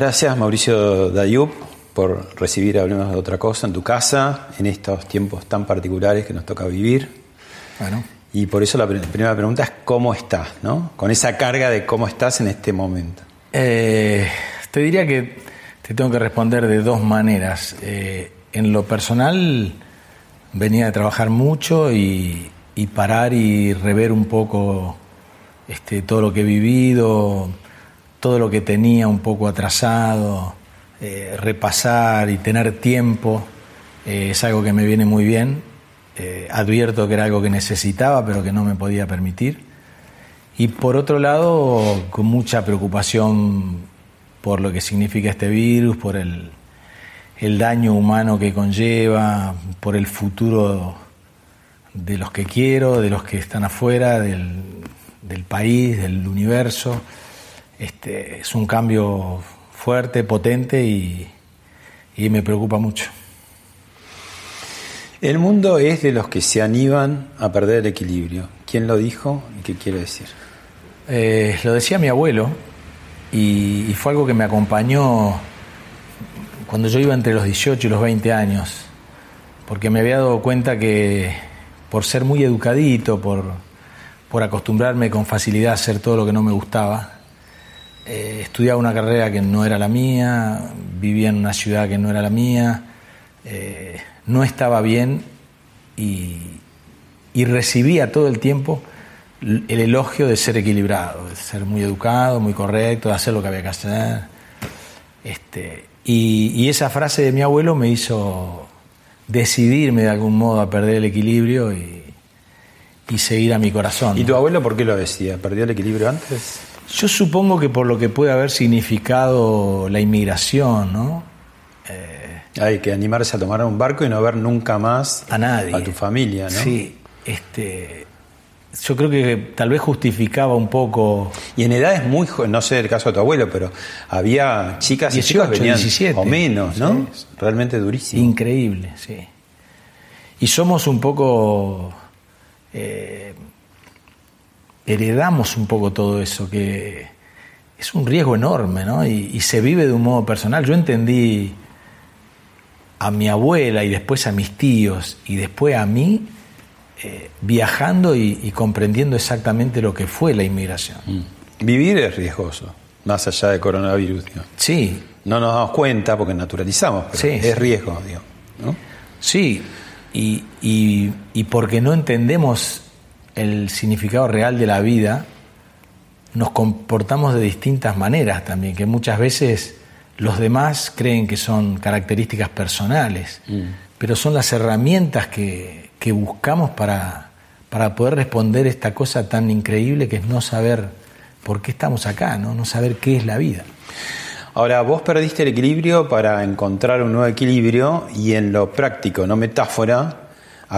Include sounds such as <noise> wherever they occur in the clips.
Muchas gracias Mauricio Dayub por recibir Hablemos de otra cosa en tu casa en estos tiempos tan particulares que nos toca vivir. Bueno. Y por eso la pr- primera pregunta es cómo estás, ¿no? Con esa carga de cómo estás en este momento. Eh, te diría que te tengo que responder de dos maneras. Eh, en lo personal, venía de trabajar mucho y, y parar y rever un poco este, todo lo que he vivido, todo lo que tenía un poco atrasado, eh, repasar y tener tiempo eh, es algo que me viene muy bien. Eh, advierto que era algo que necesitaba, pero que no me podía permitir. Y por otro lado, con mucha preocupación por lo que significa este virus, por el, daño humano que conlleva, por el futuro de los que quiero, de los que están afuera, del país, del universo. Este, es un cambio fuerte, potente y, y me preocupa mucho. El mundo es de los que se animan a perder el equilibrio. ¿Quién lo dijo y qué quiere decir? Eh, lo decía mi abuelo y, y fue algo que me acompañó cuando yo iba entre los 18 y los 20 años, porque me había dado cuenta que por ser muy educadito, por, por acostumbrarme con facilidad a hacer todo lo que no me gustaba, eh, estudiaba una carrera que no era la mía, vivía en una ciudad que no era la mía, eh, no estaba bien y, y recibía todo el tiempo el elogio de ser equilibrado, de ser muy educado, muy correcto, de hacer lo que había que hacer. Este, y, y esa frase de mi abuelo me hizo decidirme de algún modo a perder el equilibrio y, y seguir a mi corazón. ¿Y tu abuelo por qué lo decía? ¿Perdió el equilibrio antes? Yo supongo que por lo que puede haber significado la inmigración, ¿no? Eh, Hay que animarse a tomar un barco y no ver nunca más a nadie. a tu familia, ¿no? Sí, este, yo creo que tal vez justificaba un poco Y en edades muy no sé el caso de tu abuelo, pero había chicas y 18, chicos venían 17. o menos, ¿no? Sí. Realmente durísimo. Increíble, sí. Y somos un poco. eh, heredamos un poco todo eso, que es un riesgo enorme, ¿no? Y, y se vive de un modo personal. Yo entendí a mi abuela y después a mis tíos y después a mí eh, viajando y, y comprendiendo exactamente lo que fue la inmigración. Mm. Vivir es riesgoso, más allá de coronavirus. digo. Sí, No nos damos cuenta porque naturalizamos, pero Sí, es riesgo, digo. ¿no? Sí, y, y- y porque no entendemos el significado real de la vida, nos comportamos de distintas maneras también, que muchas veces los demás creen que son características personales, pero son las herramientas que, que buscamos para, para poder responder esta cosa tan increíble que es no saber por qué estamos acá, no, no saber qué es la vida. Ahora, vos perdiste el equilibrio para encontrar un nuevo equilibrio y en lo práctico, no metáfora,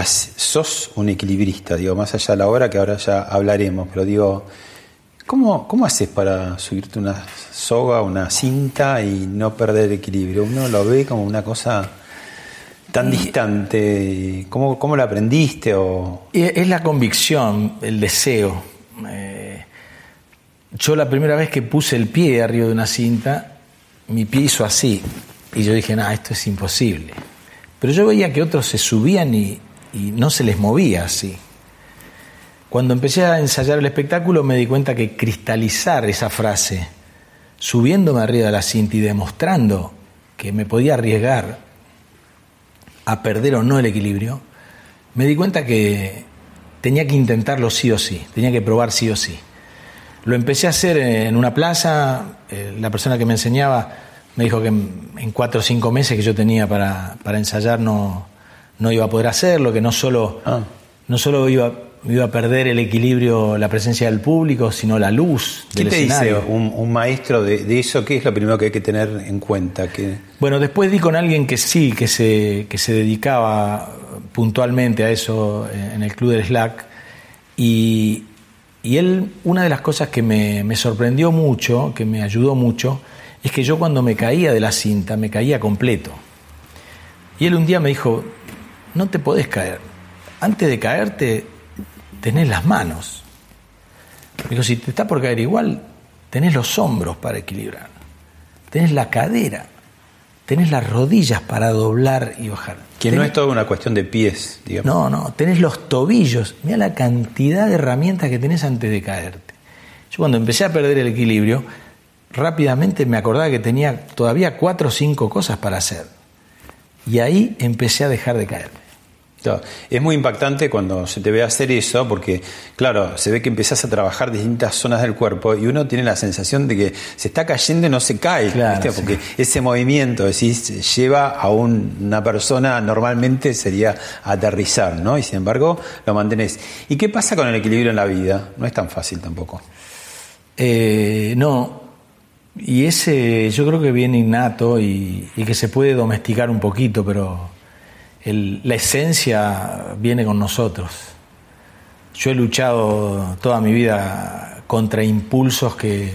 sos un equilibrista, digo, más allá de la hora que ahora ya hablaremos, pero digo, ¿cómo, cómo haces para subirte una soga, una cinta y no perder equilibrio? Uno lo ve como una cosa tan distante? ¿Cómo, ¿Cómo lo aprendiste? O... Es la convicción, el deseo. Eh, yo la primera vez que puse el pie arriba de una cinta, mi pie hizo así. Y yo dije, no, esto es imposible. Pero yo veía que otros se subían y, y no se les movía así. Cuando empecé a ensayar el espectáculo me di cuenta que cristalizar esa frase, subiéndome arriba de la cinta y demostrando que me podía arriesgar a perder o no el equilibrio, me di cuenta que tenía que intentarlo sí o sí, tenía que probar sí o sí. Lo empecé a hacer en una plaza, eh, la persona que me enseñaba me dijo que en cuatro o cinco meses que yo tenía para, para ensayar no, no iba a poder hacerlo, que no solo, Ah. no solo iba, iba a perder el equilibrio, la presencia del público, sino la luz ¿Qué del te dice escenario. un, un maestro de, de eso? ¿Qué es lo primero que hay que tener en cuenta? Que, Bueno, después di con alguien que sí, que se, que se dedicaba puntualmente a eso eh, en el Club del Slack. Y, y él, una de las cosas que me, me sorprendió mucho, que me ayudó mucho, es que yo cuando me caía de la cinta, me caía completo. Y él un día me dijo, no te podés caer. Antes de caerte, tenés las manos. Me dijo, si te está por caer igual, tenés los hombros para equilibrar. Tenés la cadera. Tenés las rodillas para doblar y bajar. que no es toda una cuestión de pies, digamos. no, no, tenés los tobillos. Mira la cantidad de herramientas que tenés antes de caerte. Yo cuando empecé a perder el equilibrio, rápidamente me acordaba que tenía todavía cuatro o cinco cosas para hacer. Y ahí empecé a dejar de caerme. Es muy impactante cuando se te ve hacer eso, porque, claro, se ve que empezás a trabajar distintas zonas del cuerpo y uno tiene la sensación de que se está cayendo y no se cae, Claro, ¿viste? sí. porque ese movimiento, decís, lleva a un- una persona, normalmente sería aterrizar, ¿no? Y sin embargo, lo mantenés. ¿Y qué pasa con el equilibrio en la vida? No es tan fácil tampoco. Eh, no, y ese yo creo que viene innato y, y que se puede domesticar un poquito, pero el- la esencia viene con nosotros. Yo he luchado toda mi vida contra impulsos que,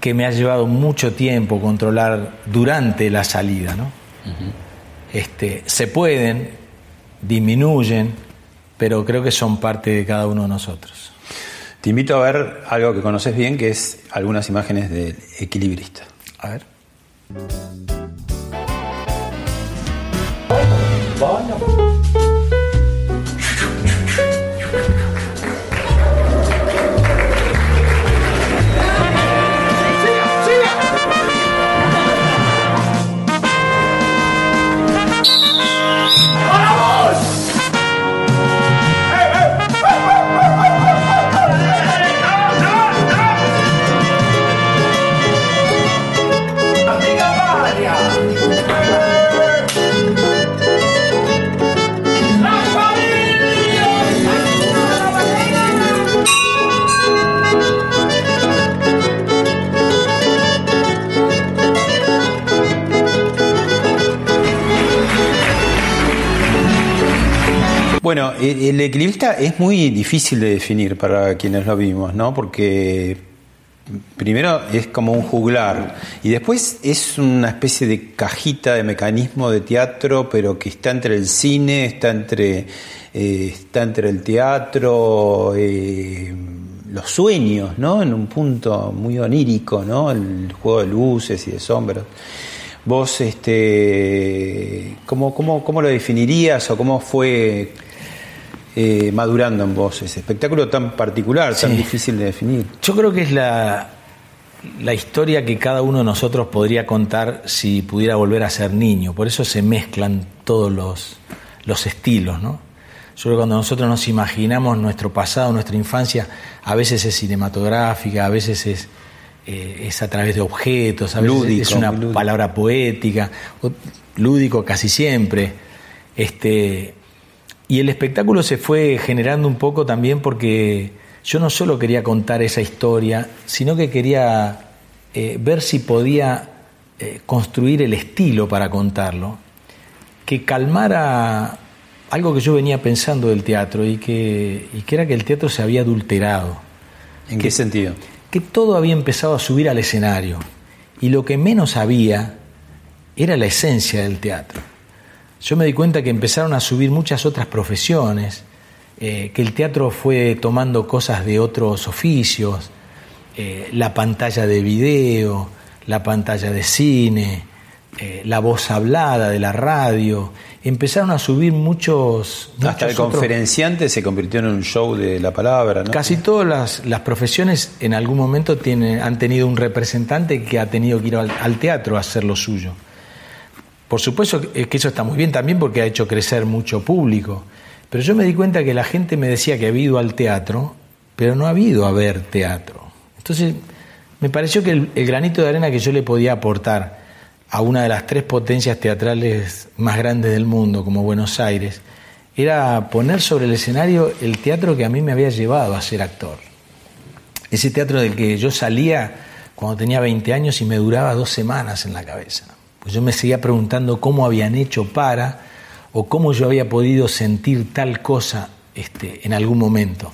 que me ha llevado mucho tiempo controlar durante la salida. ¿no? este, se pueden, disminuyen, pero creo que son parte de cada uno de nosotros. Te invito a ver algo que conoces bien, que es algunas imágenes del equilibrista. A ver. El, equilibrista es muy difícil de definir para quienes lo vimos, ¿no? Porque primero es como un juglar y después es una especie de cajita de mecanismo de teatro, pero que está entre el cine, está entre, eh, está entre el teatro, eh, los sueños, ¿no? En un punto muy onírico, ¿no? El juego de luces y de sombras. Vos, este, ¿cómo, cómo, cómo lo definirías o cómo fue eh, madurando en vos ese espectáculo tan particular, tan difícil de definir? Yo creo que es la, la historia que cada uno de nosotros podría contar si pudiera volver a ser niño. Por eso se mezclan todos los, los estilos, ¿no? Yo creo que cuando nosotros nos imaginamos nuestro pasado, nuestra infancia, a veces es cinematográfica, a veces es, eh, es a través de objetos, a veces Lúdico, es una palabra poética, lúdico casi siempre. Este, y el espectáculo se fue generando un poco también porque yo no solo quería contar esa historia, sino que quería eh, ver si podía eh, construir el estilo para contarlo, que calmara algo que yo venía pensando del teatro y que, y que era que el teatro se había adulterado ¿En qué sentido? que todo había empezado a subir al escenario y lo que menos había era la esencia del teatro. Yo me di cuenta que empezaron a subir muchas otras profesiones, eh, que el teatro fue tomando cosas de otros oficios, eh, la pantalla de video, la pantalla de cine, eh, la voz hablada de la radio, empezaron a subir muchos... Hasta el conferenciante se convirtió en un show de la palabra, ¿no? Casi todas las, profesiones en algún momento tienen, han tenido un representante que ha tenido que ir al, teatro a hacer lo suyo. Por supuesto que eso está muy bien también porque ha hecho crecer mucho público, pero yo me di cuenta que la gente me decía que había ido al teatro, pero no ha ido a ver teatro. Entonces, me pareció que el, granito de arena que yo le podía aportar a una de las tres potencias teatrales más grandes del mundo, como Buenos Aires, era poner sobre el escenario el teatro que a mí me había llevado a ser actor. Ese teatro del que yo salía cuando tenía 20 años y me duraba dos semanas en la cabeza. Pues yo me seguía preguntando cómo habían hecho para o cómo yo había podido sentir tal cosa este, en algún momento.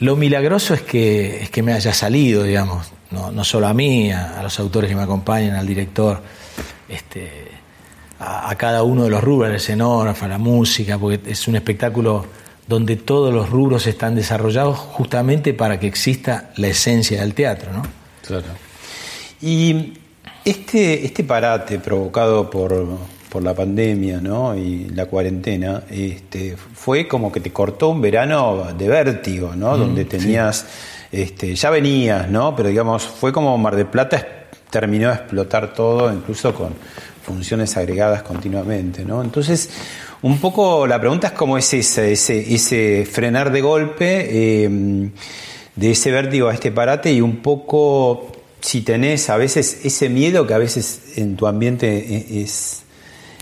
Lo milagroso es que, es que me haya salido, digamos, no, solo a mí, a, los autores que me acompañan, al director, este, a, cada uno de los rubros, al escenógrafo, a la música, porque es un espectáculo donde todos los rubros están desarrollados justamente para que exista la esencia del teatro, ¿no? Claro. Y este, este parate provocado por, por la pandemia ¿no? y la cuarentena, este, fue como que te cortó un verano de vértigo, ¿no? Donde tenías, este, ya venías, ¿no? Pero digamos, fue como Mar de Plata terminó de explotar todo, incluso con funciones agregadas continuamente, ¿no? Entonces, un poco la pregunta es cómo es ese, ese, ese frenar de golpe, em, de ese vértigo a este parate y un poco si tenés a veces ese miedo que a veces en tu ambiente e, es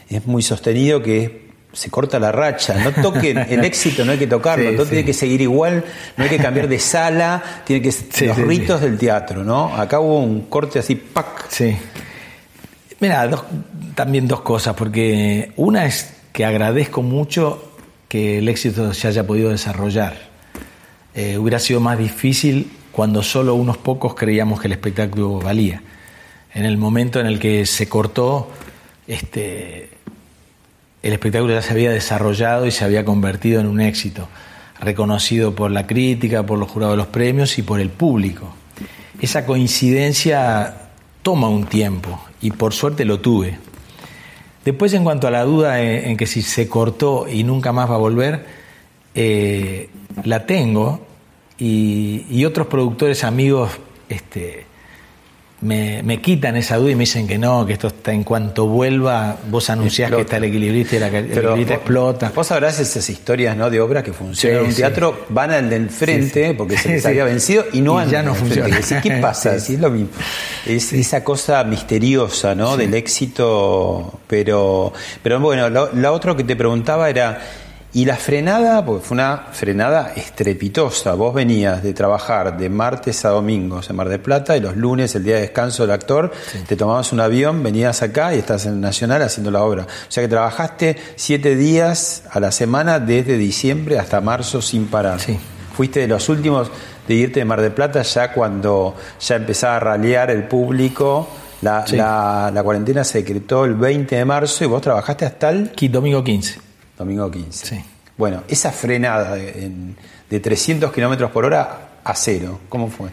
es muy sostenido que se corta la racha. No toquen el éxito, no hay que tocarlo, todo tiene que seguir igual, no hay que cambiar de sala, tiene que los ritos del teatro, ¿no? Acá hubo un corte así, ¡pac! Sí. Mira, también dos cosas, porque una es que agradezco mucho que el éxito se haya podido desarrollar. Eh, hubiera sido más difícil cuando solo unos pocos creíamos que el espectáculo valía. En el momento en el que se cortó, este, el espectáculo ya se había desarrollado y se había convertido en un éxito, reconocido por la crítica, por los jurados de los premios y por el público. Esa coincidencia toma un tiempo y por suerte lo tuve. Después, en cuanto a la duda en, que si se cortó y nunca más va a volver, eh, la tengo y, y, otros productores amigos este, me, quitan esa duda y me dicen que no, que esto está en cuanto vuelva, vos anunciás que está el equilibrista y la, el equilibrista explota. Vos sabrás esas historias ¿no? de obras que funcionan en un teatro, van al del frente porque se <laughs> les había vencido y no ya no funciona. ¿Qué <laughs> pasa? Es lo mismo. Es esa cosa misteriosa ¿no? del éxito, pero, pero bueno, lo, lo otro que te preguntaba era y la frenada, porque fue una frenada estrepitosa. Vos venías de trabajar de martes a domingos en Mar del Plata y los lunes, el día de descanso del actor, te tomabas un avión, venías acá y estás en Nacional haciendo la obra. O sea que trabajaste siete días a la semana desde diciembre hasta marzo sin parar. Fuiste de los últimos de irte de Mar del Plata ya cuando ya empezaba a ralear el público. La, la, cuarentena se decretó el 20 de marzo y vos trabajaste hasta el... Domingo 15. Domingo 15. Sí. Bueno, esa frenada de, 300 kilómetros por hora a cero, ¿cómo fue?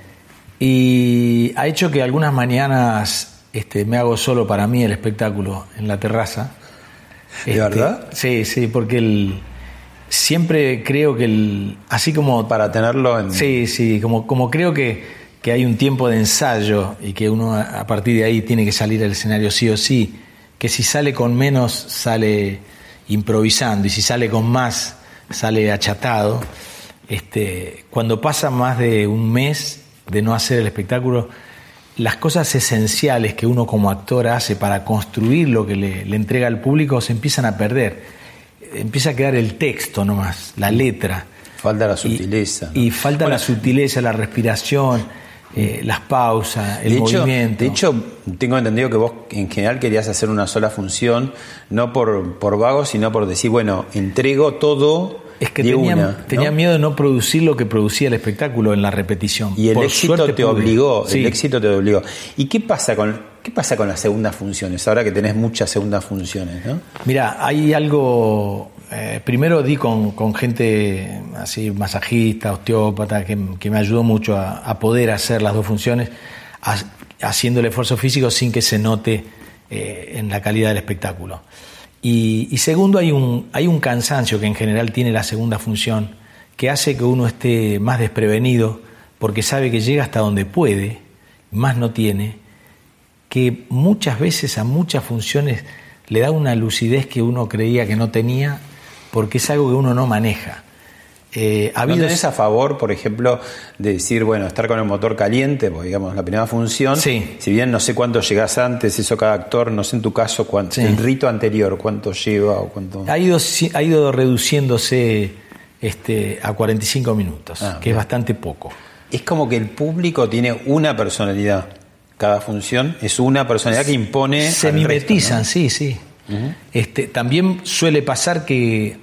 Y ha hecho que algunas mañanas este, me hago solo para mí el espectáculo en la terraza. ¿De este, verdad? Sí, sí, porque el, siempre creo que el. Así como. Para tenerlo en. Sí, sí, como, como creo que, que hay un tiempo de ensayo y que uno a partir de ahí tiene que salir al escenario sí o sí, que si sale con menos, sale improvisando y si sale con más sale achatado. Este, cuando pasa más de un mes de no hacer el espectáculo, las cosas esenciales que uno como actor hace para construir lo que le, entrega al público se empiezan a perder. Empieza a quedar el texto nomás, la letra. Falta la sutileza. Y, falta la sutileza, la respiración eh, las pausas, el movimiento. de hecho, tengo entendido que vos en general querías hacer una sola función, no por, por vago, sino por decir, bueno, entrego todo Es que de tenía, una, ¿no? tenía miedo de no producir lo que producía el espectáculo en la repetición. Y el Por éxito suerte te obligó, Sí. el éxito te obligó. ¿Y qué pasa con qué pasa con las segundas funciones? Ahora que tenés muchas segundas funciones, ¿no? Mira, hay algo. Eh, primero di con, gente así, masajista, osteópata, que, me ayudó mucho a, poder hacer las dos funciones, ha- haciendo el esfuerzo físico sin que se note eh, en la calidad del espectáculo. Y, y segundo, hay un, hay un cansancio que en general tiene la segunda función, que hace que uno esté más desprevenido, porque sabe que llega hasta donde puede, más no tiene, que muchas veces a muchas funciones le da una lucidez que uno creía que no tenía porque es algo que uno no maneja. Eh, ha ¿No habido tenés a favor, por ejemplo, de decir, bueno, estar con el motor caliente, porque digamos, la primera función, Sí. si bien no sé cuánto llegás antes, eso cada actor, no sé en tu caso, cuánto, Sí. el rito anterior, cuánto lleva o cuánto... ha ido, ha ido reduciéndose este, a 45 minutos, Ah, que es bastante poco. Es como que el público tiene una personalidad. Cada función es una personalidad que impone. Se mimetizan, ¿no? sí, sí. este, también suele pasar que,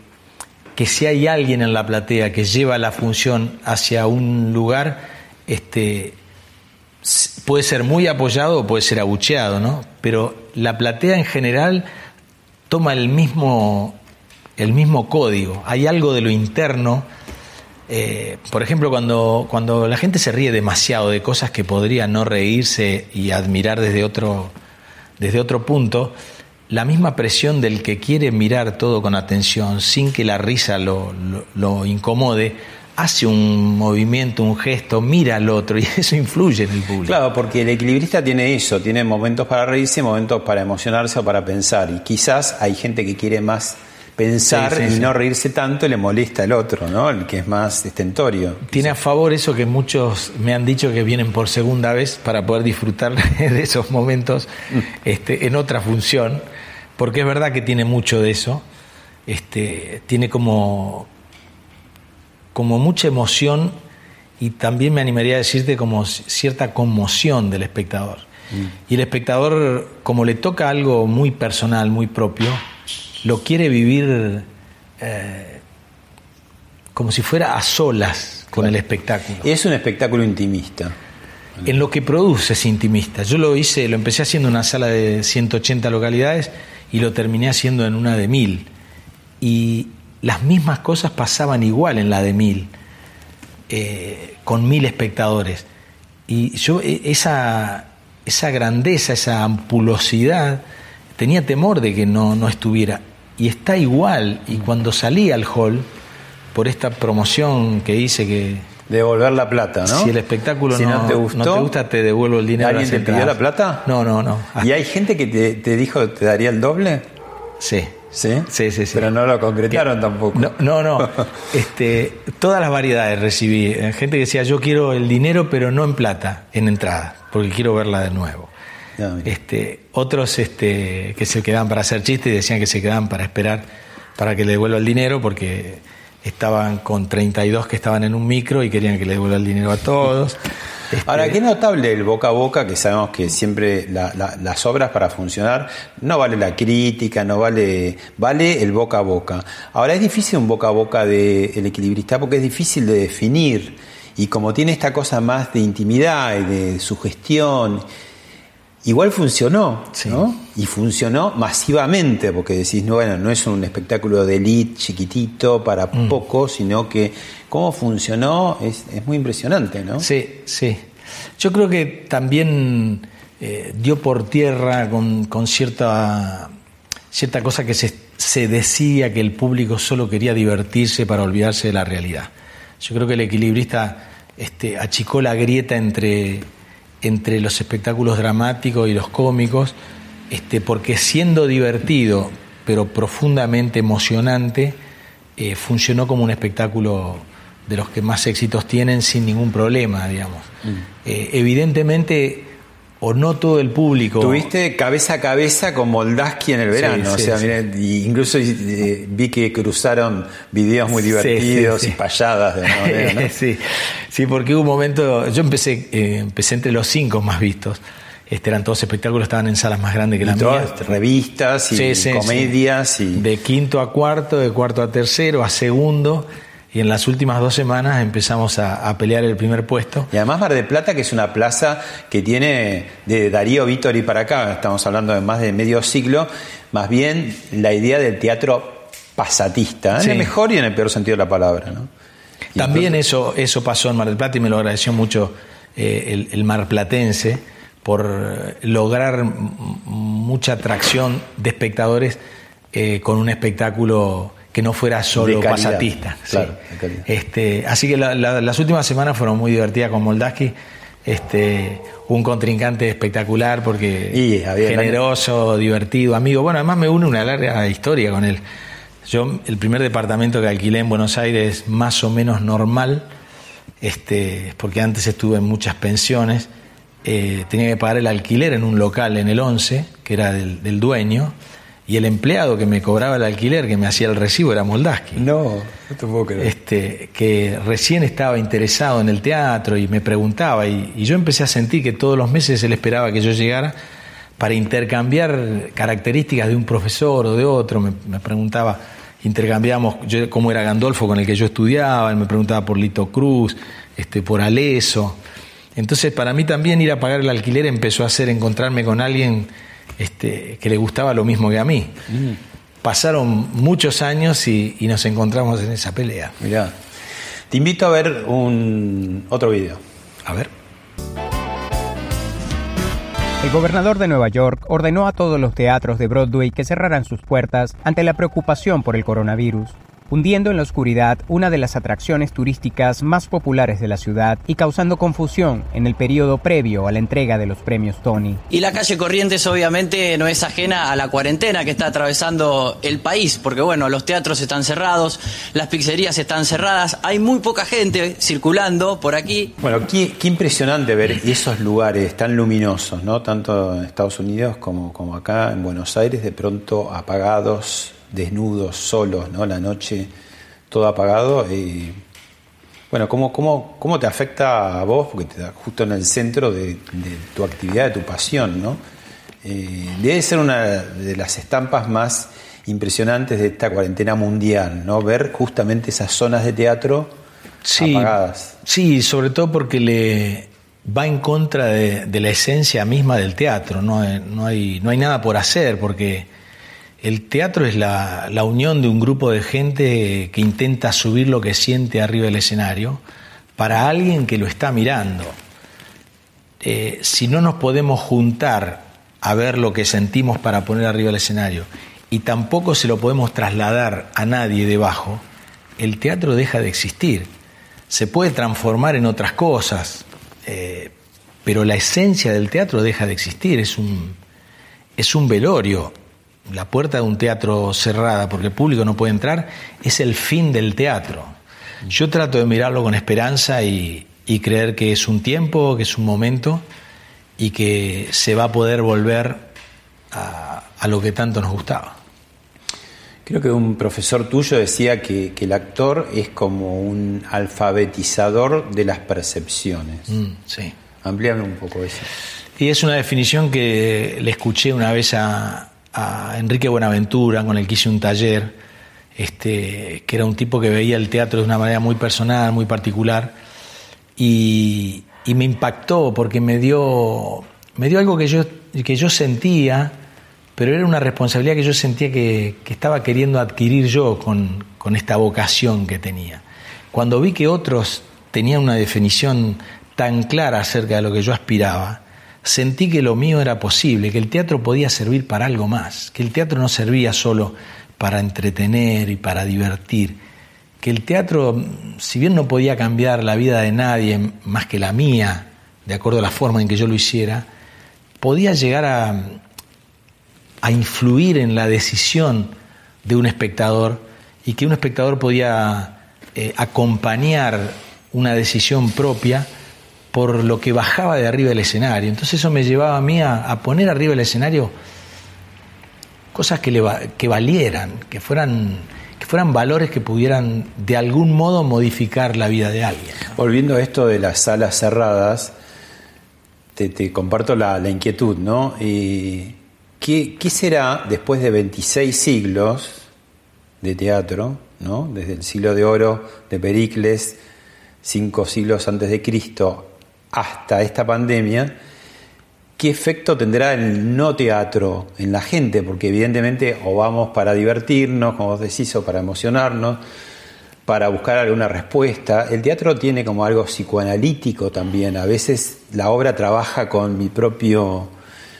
que si hay alguien en la platea que lleva la función hacia un lugar, este, puede ser muy apoyado o puede ser abucheado, ¿no? Pero la platea en general toma el mismo, el mismo código. Hay algo de lo interno. eh, por ejemplo, cuando, cuando la gente se ríe demasiado de cosas que podría no reírse y admirar desde otro, desde otro punto, la misma presión del que quiere mirar todo con atención sin que la risa lo, lo- lo incomode, hace un movimiento, un gesto, mira al otro y <laughs> eso influye en el público. Claro, porque el equilibrista tiene eso, tiene momentos para reírse, momentos para emocionarse o para pensar. Y quizás hay gente que quiere más pensar Sí, sí, y sí. no reírse tanto y le molesta el otro, ¿no? El que es más estentorio. Tiene a favor eso que muchos me han dicho que vienen por segunda vez para poder disfrutar <laughs> de esos momentos este, en otra función, porque es verdad que tiene mucho de eso, este, tiene como, como mucha emoción y también me animaría a decirte como cierta conmoción del espectador. Y el espectador, como le toca algo muy personal, muy propio, lo quiere vivir eh, como si fuera a solas con el espectáculo. Es un espectáculo intimista. En lo que produce es intimista. Yo lo hice, lo empecé haciendo en una sala de 180 localidades y lo terminé haciendo en una de mil. Y las mismas cosas pasaban igual en la de mil, eh, con mil espectadores. Y yo e- esa, esa grandeza, esa ampulosidad, tenía temor de que no, no estuviera. Y está igual. Y cuando salí al hall, por esta promoción que hice que Devolver la plata, ¿no? si el espectáculo Si no, no te gustó, no te gusta, te devuelvo el dinero. ¿Alguien te pidió la plata? No, no, no. ¿Y hay gente que te, te dijo te daría el doble? Sí. ¿Sí? Sí, sí, sí. Pero no lo concretaron tampoco. No, no, no. <laughs> Este, todas las variedades recibí. Eh, Gente que decía, yo quiero el dinero, pero no en plata, en entrada, porque quiero verla de nuevo. Este, otros este, que se quedaban para hacer chistes y decían que se quedaban para esperar para que le devuelva el dinero porque estaban con 32 que estaban en un micro y querían que le devuelva el dinero a todos. <laughs> Este, Ahora, qué notable el boca a boca, que sabemos que siempre la- la- las obras para funcionar no vale la crítica, no vale, vale el boca a boca. Ahora es difícil un boca a boca del equilibrista porque es difícil de definir y como tiene esta cosa más de intimidad y de sugestión, igual funcionó, Sí. ¿no? Y funcionó masivamente porque decís, no, bueno, no es un espectáculo de elite chiquitito para Mm. pocos, sino que cómo funcionó es, es muy impresionante, ¿no? Sí, sí. Yo creo que también eh, dio por tierra con, con cierta, cierta cosa que se, se decía que el público solo quería divertirse para olvidarse de la realidad. Yo creo que el equilibrista este, achicó la grieta entre, entre los espectáculos dramáticos y los cómicos, este, porque siendo divertido, pero profundamente emocionante, eh, funcionó como un espectáculo de los que más éxitos tienen sin ningún problema, digamos. Eh, evidentemente, o no todo el público... Tuviste cabeza a cabeza con Moldaski en el verano, sí, o sea, sí. mirá, incluso eh, vi que cruzaron videos muy divertidos y payadas de alguna manera, ¿no? <laughs> sí, sí, porque hubo un momento, yo empecé, eh, empecé entre los cinco más vistos, Este, eran todos espectáculos, estaban en salas más grandes que las mías. revistas y comedias. Y... De quinto a cuarto, de cuarto a tercero, a segundo. Y en las últimas dos semanas empezamos a, pelear el primer puesto. Y además Mar de Plata, que es una plaza que tiene de Darío Vittori para acá, estamos hablando de más de medio siglo, más bien la idea del teatro pasatista, en el mejor y en el peor sentido de la palabra. ¿no? También eso, eso pasó en Mar del Plata y me lo agradeció mucho eh, el, el marplatense por lograr mucha atracción de espectadores eh, con un espectáculo que no fuera solo pasatista. este, así que las últimas semanas fueron muy divertidas con Moldaski. Este, un contrincante espectacular porque generoso, divertido, amigo. Bueno, además me une una larga historia con él. Yo, el primer departamento que alquilé en Buenos Aires, más o menos normal, este, porque antes estuve en muchas pensiones, eh, tenía que pagar el alquiler en un local en el 11, que era del, dueño, y el empleado que me cobraba el alquiler, que me hacía el recibo, era Moldaski. No, no te puedo creer. Este, que recién estaba interesado en el teatro y me preguntaba, y, yo empecé a sentir que todos los meses él esperaba que yo llegara para intercambiar características de un profesor o de otro. Me, preguntaba, intercambiamos yo, cómo era Gandolfo con el que yo estudiaba, él me preguntaba por Lito Cruz, este, por Aleso. Entonces, para mí también ir a pagar el alquiler empezó a hacer encontrarme con alguien este, que le gustaba lo mismo que a mí. Mm. Pasaron muchos años y, nos encontramos en esa pelea. Mirá, te invito a ver un otro video. A ver. El gobernador de Nueva York ordenó a todos los teatros de Broadway que cerraran sus puertas ante la preocupación por el coronavirus hundiendo en la oscuridad una de las atracciones turísticas más populares de la ciudad y causando confusión en el periodo previo a la entrega de los premios Tony. Y la calle Corrientes obviamente no es ajena a la cuarentena que está atravesando el país, porque bueno, los teatros están cerrados, las pizzerías están cerradas, hay muy poca gente circulando por aquí. Bueno, qué, impresionante ver esos lugares tan luminosos, ¿no? Tanto en Estados Unidos como, como acá en Buenos Aires, de pronto apagados, desnudos, solos, ¿no? La noche, todo apagado. Y, bueno, ¿cómo, cómo, cómo te afecta a vos? Porque te da justo en el centro de, tu actividad, de tu pasión, ¿no? Eh, debe ser una de las estampas más impresionantes de esta cuarentena mundial, ¿no? Ver justamente esas zonas de teatro apagadas. Sí, sobre todo porque le va en contra de, la esencia misma del teatro. No, no, hay, no hay nada por hacer porque el teatro es la, unión de un grupo de gente que intenta subir lo que siente arriba del escenario para alguien que lo está mirando. Eh, si no nos podemos juntar a ver lo que sentimos para poner arriba del escenario y tampoco se lo podemos trasladar a nadie debajo, el teatro deja de existir. Se puede transformar en otras cosas, eh, pero la esencia del teatro deja de existir, es un, es un velorio la puerta de un teatro cerrada porque el público no puede entrar, es el fin del teatro. Yo trato de mirarlo con esperanza y, creer que es un tiempo, que es un momento y que se va a poder volver a, lo que tanto nos gustaba. Creo que un profesor tuyo decía que, el actor es como un alfabetizador de las percepciones. Mm, sí. Amplíame un poco eso. Y es una definición que le escuché una vez a, a Enrique Buenaventura, con el que hice un taller, este, que era un tipo que veía el teatro de una manera muy personal, muy particular, y, me impactó porque me dio, me dio algo que yo, que yo sentía, pero era una responsabilidad que yo sentía que, estaba queriendo adquirir yo con, con esta vocación que tenía. Cuando vi que otros tenían una definición tan clara acerca de lo que yo aspiraba, sentí que lo mío era posible, que el teatro podía servir para algo más, que el teatro no servía solo para entretener y para divertir, que el teatro, si bien no podía cambiar la vida de nadie más que la mía, de acuerdo a la forma en que yo lo hiciera, podía llegar a, a influir en la decisión de un espectador y que un espectador podía eh, acompañar una decisión propia por lo que bajaba de arriba del escenario. Entonces eso me llevaba a mí a, poner arriba del escenario cosas que, le, que valieran, que fueran, que fueran valores que pudieran de algún modo modificar la vida de alguien. Volviendo a esto de las salas cerradas, te, comparto la, inquietud, ¿no? ¿qué, ¿Qué será después de 26 siglos de teatro, ¿no? Desde el siglo de oro de Pericles, cinco siglos antes de Cristo, hasta esta pandemia? ¿Qué efecto tendrá el no teatro en la gente? Porque evidentemente o vamos para divertirnos, como vos decís, o para emocionarnos, para buscar alguna respuesta. El teatro tiene como algo psicoanalítico también. A veces la obra trabaja con mi propio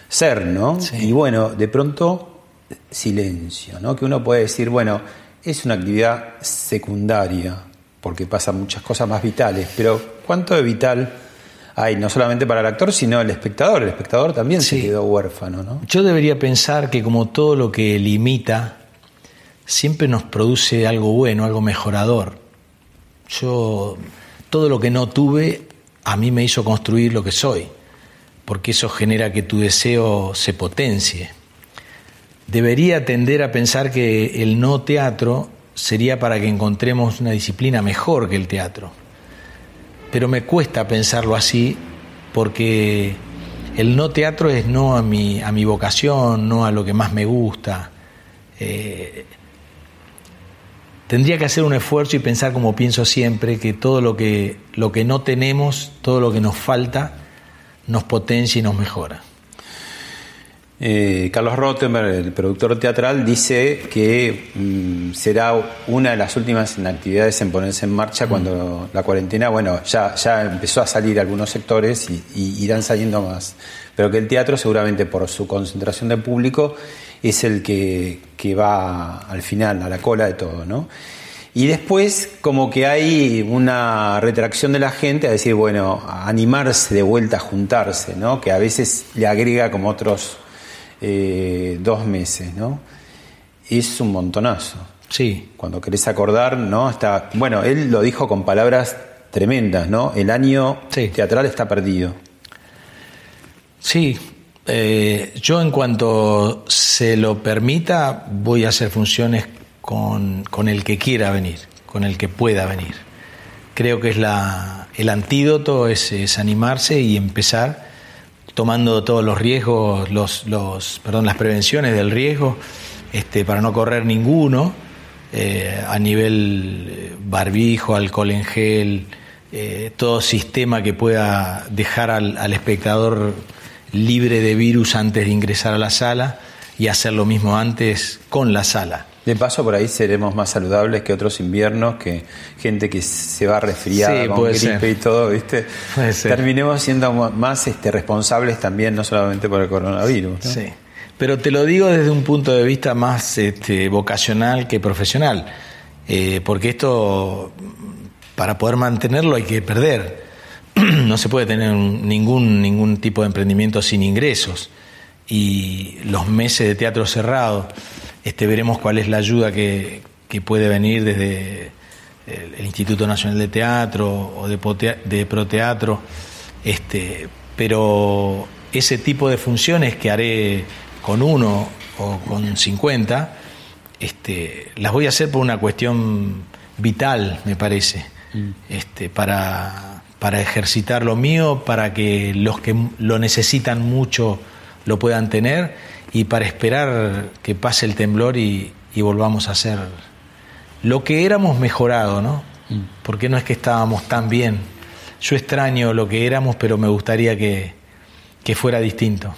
ser, ¿no? Y bueno, de pronto silencio, ¿no? Que uno puede decir, bueno, es una actividad secundaria, porque pasan muchas cosas más vitales, pero ¿cuánto de vital hay no solamente para el actor, sino el espectador. El espectador también se quedó huérfano, ¿no? Yo debería pensar que como todo lo que limita, siempre nos produce algo bueno, algo mejorador. Yo, todo lo que no tuve, a mí me hizo construir lo que soy, porque eso genera que tu deseo se potencie. Debería tender a pensar que el no teatro sería para que encontremos una disciplina mejor que el teatro pero me cuesta pensarlo así porque el no teatro es no a mi, a mi vocación, no a lo que más me gusta. Eh, tendría que hacer un esfuerzo y pensar como pienso siempre, que todo lo que, lo que no tenemos, todo lo que nos falta, nos potencia y nos mejora. Eh, Carlos Rottenberg, el productor teatral, dice que mm, será una de las últimas actividades en ponerse en marcha cuando la cuarentena, bueno, ya, ya empezó a salir algunos sectores y, irán saliendo más, pero que el teatro seguramente por su concentración de público es el que, que va al final, a la cola de todo, ¿no? Y después como que hay una retracción de la gente a decir, bueno, a animarse de vuelta a juntarse, ¿no? Que a veces le agrega como otros eh, dos meses, ¿no? Es un montonazo. Sí. Cuando querés acordar, ¿no? Está, bueno, él lo dijo con palabras tremendas, ¿no? El año teatral está perdido. Sí, eh, yo en cuanto se lo permita voy a hacer funciones con, con, el que quiera venir, con el que pueda venir. Creo que es la, el antídoto es, es animarse y empezar tomando todos los riesgos, los, los, perdón, las prevenciones del riesgo, este, para no correr ninguno, eh, a nivel eh, barbijo, alcohol en gel, eh, todo sistema que pueda dejar al, al, espectador libre de virus antes de ingresar a la sala y hacer lo mismo antes con la sala. De paso, por ahí seremos más saludables que otros inviernos, que gente que se va resfriada con gripe y todo, ¿viste? Terminemos siendo más este, responsables también, no solamente por el coronavirus. Sí. Pero te lo digo desde un punto de vista más este, vocacional que profesional, eh, porque esto, para poder mantenerlo, hay que perder. <clears throat> no se puede tener ningún, ningún tipo de emprendimiento sin ingresos. Y los meses de teatro cerrado este, veremos cuál es la ayuda que, puede venir desde el, Instituto Nacional de Teatro o de, de Proteatro, este, pero ese tipo de funciones que haré con uno o con 50, este, las voy a hacer por una cuestión vital, me parece, mm. este, para, para ejercitar lo mío, para que los que lo necesitan mucho lo puedan tener y para esperar que pase el temblor y, volvamos a ser lo que éramos mejorado, ¿no? Mm. Porque no es que estábamos tan bien. Yo extraño lo que éramos, pero me gustaría que, que fuera distinto.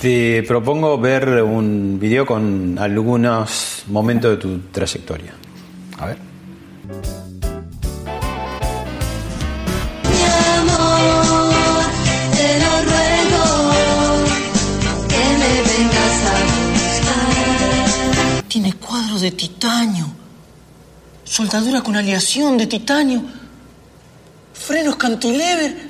Te propongo ver un video con algunos momentos de tu trayectoria. A ver. Mi amor, te lo ruego que me vengas a buscar. Tiene cuadros de titanio, soldadura con aleación de titanio, frenos cantilever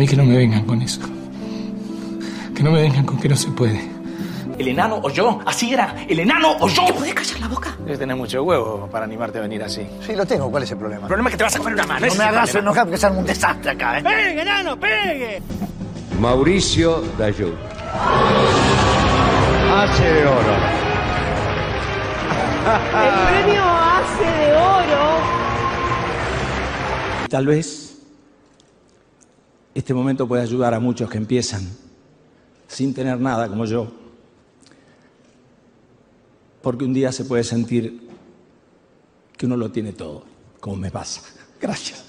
A mí que no me vengan con eso. Que no me vengan con que no se puede. ¿El enano o yo? Así era. ¿El enano o yo? ¿Te puedes callar la boca? Debes tener mucho huevo para animarte a venir así. Sí, lo tengo. ¿Cuál es el problema? El problema es que te vas a comer una mano. No me hagas enojar porque es un desastre acá, ¿eh? ¡Pegue, enano, pegue! Mauricio Dayú. Hace de oro. El premio hace de oro. Tal vez este momento puede ayudar a muchos que empiezan sin tener nada como yo. Porque un día se puede sentir que uno lo tiene todo, como me pasa. <laughs> Gracias.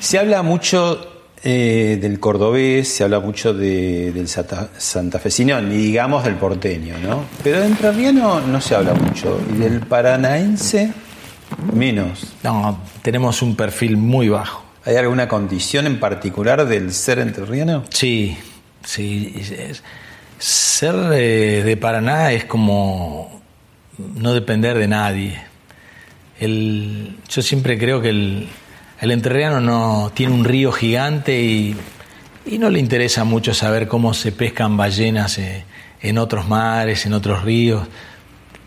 Se habla mucho eh, del cordobés, se habla mucho de- del santa- santafesino, ni digamos del porteño, ¿no? Pero del entrerriano no se habla mucho. Y del paranaense, menos. No, tenemos un perfil muy bajo. ¿Hay alguna condición en particular del ser entrerriano? Sí, sí. ser de Paraná es como no depender de nadie. El- yo siempre creo que el, el entrerriano no tiene un río gigante y, y no le interesa mucho saber cómo se pescan ballenas eh, en otros mares, en otros ríos.